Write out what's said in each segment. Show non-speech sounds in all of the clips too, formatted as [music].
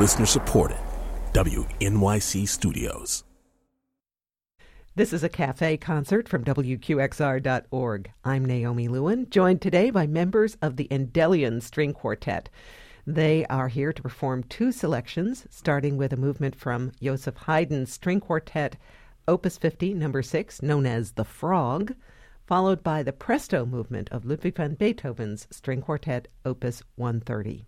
Listener supported. WNYC Studios. This is a cafe concert from WQXR.org. I'm Naomi Lewin, joined today by members of the Endellion String Quartet. They are here to perform two selections, starting with a movement from Joseph Haydn's String Quartet, Opus 50, number 6, known as The Frog, followed by the Presto movement of Ludwig van Beethoven's String Quartet, Opus 130.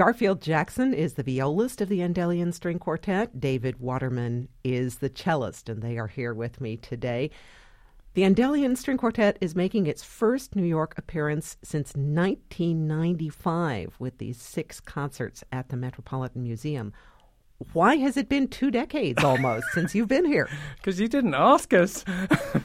Garfield Jackson is the violist of the Endellion String Quartet. David Waterman is the cellist, and they are here with me today. The Endellion String Quartet is making its first New York appearance since 1995 with these six concerts at the Metropolitan Museum why has it been two decades almost [laughs] since you've been here? Because you didn't ask us. [laughs]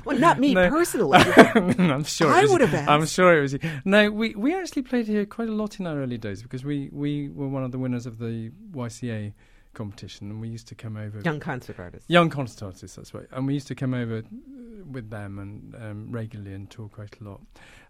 Well, not me [laughs] no. personally. I'm sure. I would have asked. I'm sure it was. you. No, we we actually played here quite a lot in our early days because we we were one of the winners of the YCA competition, and we used to come over. Young concert artists. Young concert artists, that's right. And we used to come over with them and um, regularly and tour quite a lot.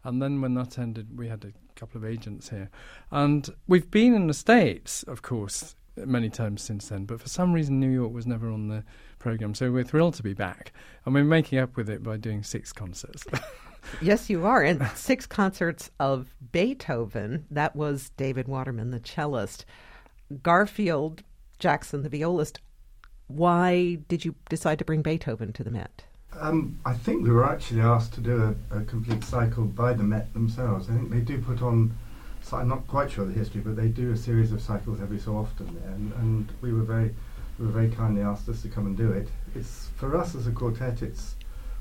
And then when that ended, we had a couple of agents here, and we've been in the states, of course many times since then. But for some reason, New York was never on the program. So we're thrilled to be back, and we're making up with it by doing six concerts. [laughs] yes, you are, and six concerts of Beethoven. That was David Waterman, the cellist. Garfield Jackson, the violist. Why did you decide to bring Beethoven to the Met? Um, I think we were actually asked to do a, a complete cycle by the Met themselves. I think they do put on so I'm not quite sure of the history, but they do a series of cycles every so often, and, and we were very we were very kindly asked us to come and do it. It's for us as a quartet, it's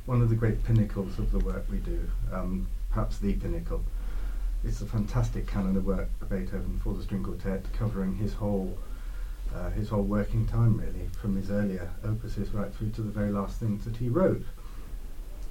one of the great pinnacles of the work we do, um, perhaps the pinnacle. It's a fantastic canon of work by Beethoven for the string quartet, covering his whole uh, his whole working time, really, from his earlier opuses right through to the very last things that he wrote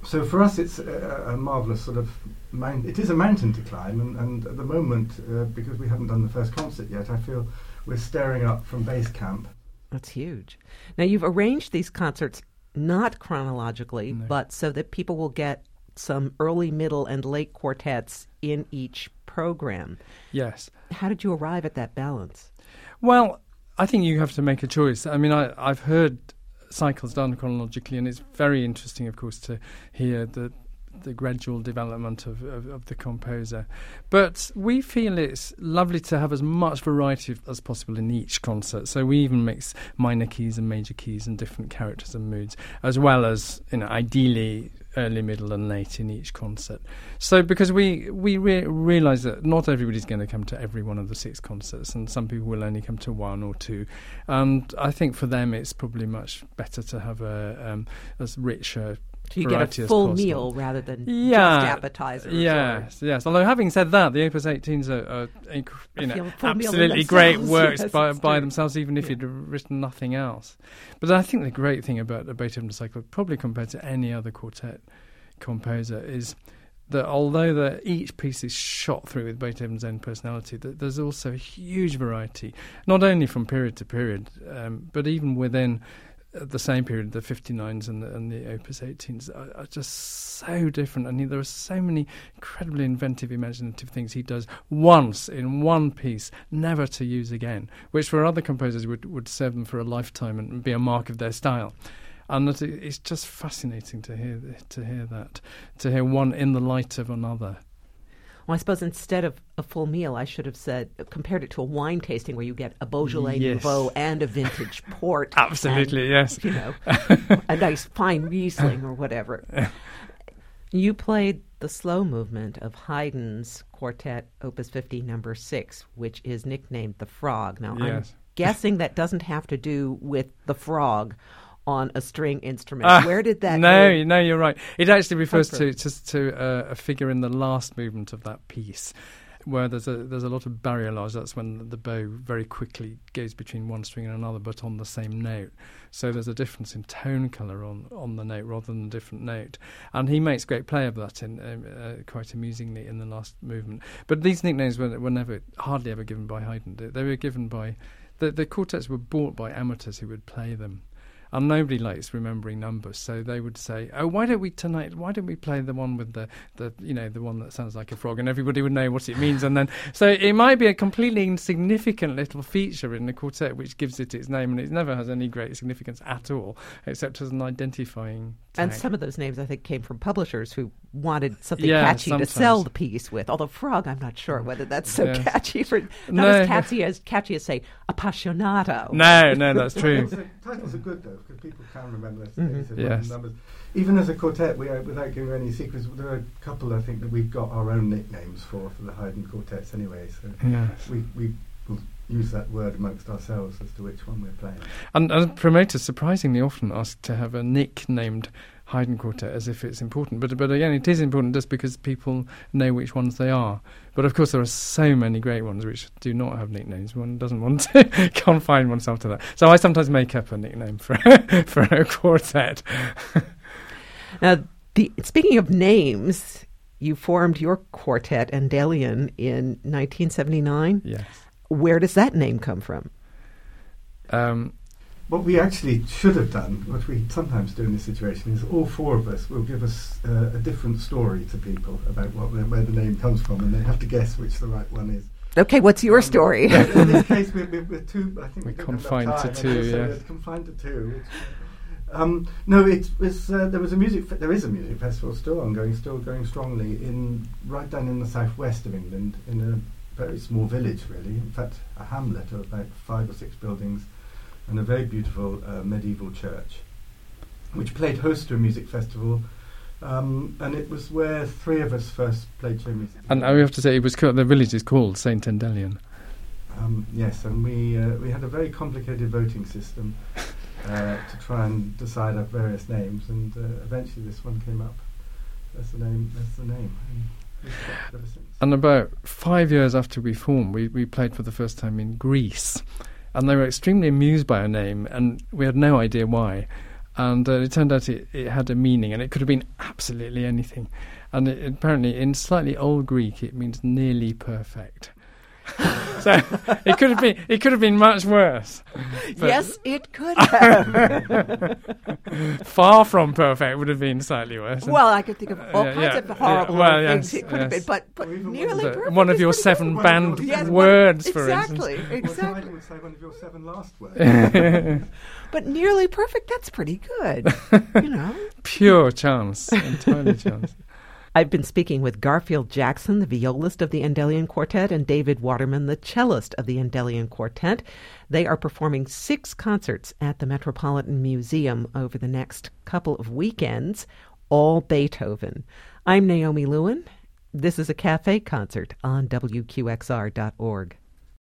so for us, it's a, a marvelous sort of mount. It is a mountain to climb, and, and at the moment, uh, because we haven't done the first concert yet, I feel we're staring up from base camp. That's huge. Now you've arranged these concerts not chronologically, no. but so that people will get some early, middle, and late quartets in each program. Yes. How did you arrive at that balance? Well, I think you have to make a choice. I mean, I, I've heard cycles done chronologically, and it's very interesting, of course, to hear the the gradual development of, of, of, the composer. But we feel it's lovely to have as much variety as possible in each concert. So we even mix minor keys and major keys and different characters and moods, as well as, you know, ideally early, middle, and late in each concert. So because we we re- realise that not everybody's going to come to every one of the six concerts, and some people will only come to one or two. And I think for them, it's probably much better to have a um, as richer so you get a full meal rather than yeah, just appetizers. Yes, or... yes. Although having said that, the Opus 18s are, are you know, absolutely great works yes, by, by themselves, even if yeah. you'd written nothing else. But I think the great thing about the Beethoven cycle, probably compared to any other quartet composer, is that although the, each piece is shot through with Beethoven's own personality, that there's also a huge variety, not only from period to period, um, but even within at the same period, the 59s and the, and the Opus 18s are, are, just so different. And there are so many incredibly inventive, imaginative things he does once in one piece, never to use again, which for other composers would, would serve them for a lifetime and be a mark of their style. And it's just fascinating to hear to hear that, to hear one in the light of another. Well, I suppose instead of a full meal, I should have said compared it to a wine tasting where you get a Beaujolais yes. Nouveau and a vintage [laughs] port. Absolutely, and, yes. You know, [laughs] a nice fine Riesling or whatever. You played the slow movement of Haydn's Quartet Opus 50 number 6, which is nicknamed The Frog. Now, yes. I'm [laughs] guessing that doesn't have to do with the frog on a string instrument. Uh, Where did that? No, go? no, you're right. It actually refers to to, to uh, a figure in the last movement of that piece, where there's a there's a lot of bariolage. That's when the bow very quickly goes between one string and another, but on the same note. So there's a difference in tone color on on the note rather than a different note. And he makes great play of that in um, uh, quite amusingly in the last movement. But these nicknames were, were never hardly ever given by Haydn. They, they were given by the the quartets were bought by amateurs who would play them and nobody likes remembering numbers. So they would say, "Oh, why don't we tonight? Why don't we play the one with the the you know the one that sounds like a frog?" And everybody would know what it means. And then so it might be a completely insignificant little feature in the quartet which gives it its name, and it never has any great significance at all, except as an identifying. Tag. And some of those names, I think, came from publishers who wanted something yeah, catchy sometimes. to sell the piece with. Although frog, I'm not sure whether that's so yes. catchy for not [laughs] no. as catchy as catchy as say appassionato. No, no, that's true. titles are good though because people can remember mm-hmm. yes. numbers. Even as a quartet, we are, without giving any secrets, there are a couple I think that we've got our own nicknames for for the Haydn quartets anyway. So yes. we we will use that word amongst ourselves as to which one we're playing. And, and promoters surprisingly often ask to have a nicknamed Haydn quartet as if it's important. But but again, it is important just because people know which ones they are. But of course, there are so many great ones which do not have nicknames. One doesn't want to [laughs] confine oneself to that. So I sometimes make up a nickname for [laughs] for a quartet. [laughs] now, the, speaking of names, you formed your quartet Endellion in 1979. Yes. Where does that name come from? Um, what we actually should have done, what we sometimes do in this situation, is all four of us will give us uh, a different story to people about what, where the name comes from, and they have to guess which the right one is. Okay, what's your um, story? [laughs] in this [laughs] case, we're, we're, we're, two. I think we're confined to two. Yeah, confined to two. Um, no, it was. Uh, there was a music. Fe- there is a music festival still ongoing, still going strongly in right down in the southwest of England, in a very small village, really. In fact, a hamlet of about five or six buildings and a very beautiful uh, medieval church, which played host to a music festival. Um, and it was where three of us first played show music. And I have to say, it was the village is called Saint Endellion. Um, yes, and we uh, we had a very complicated voting system [laughs] uh, to try and decide our various names, and uh, eventually this one came up. That's the name. That's the name. And, and about five years after we formed, we, we played for the first time in Greece and they were extremely amused by our name, and we had no idea why. And uh, it turned out it, it, had a meaning, and it could have been absolutely anything. And it, apparently, in slightly old Greek, it means nearly perfect. So it could have been it could have been much worse. Yes, it could [laughs] have. Far from perfect would have been slightly worse. Well, I could think of all yeah, kinds yeah, of horrible yeah, well, things yes, it could yes. have been, but, but nearly perfect. One of your seven banned yes, words, one, for exactly, instance. Exactly, exactly. would say one of your seven last words. [laughs] [laughs] but nearly perfect, that's pretty good. You know, pure chance, entirely chance. I've been speaking with Garfield Jackson, the violist of the Endellion Quartet, and David Waterman, the cellist of the Endellion Quartet. They are performing six concerts at the Metropolitan Museum over the next couple of weekends, all Beethoven. I'm Naomi Lewin. This is a cafe concert on WQXR.org.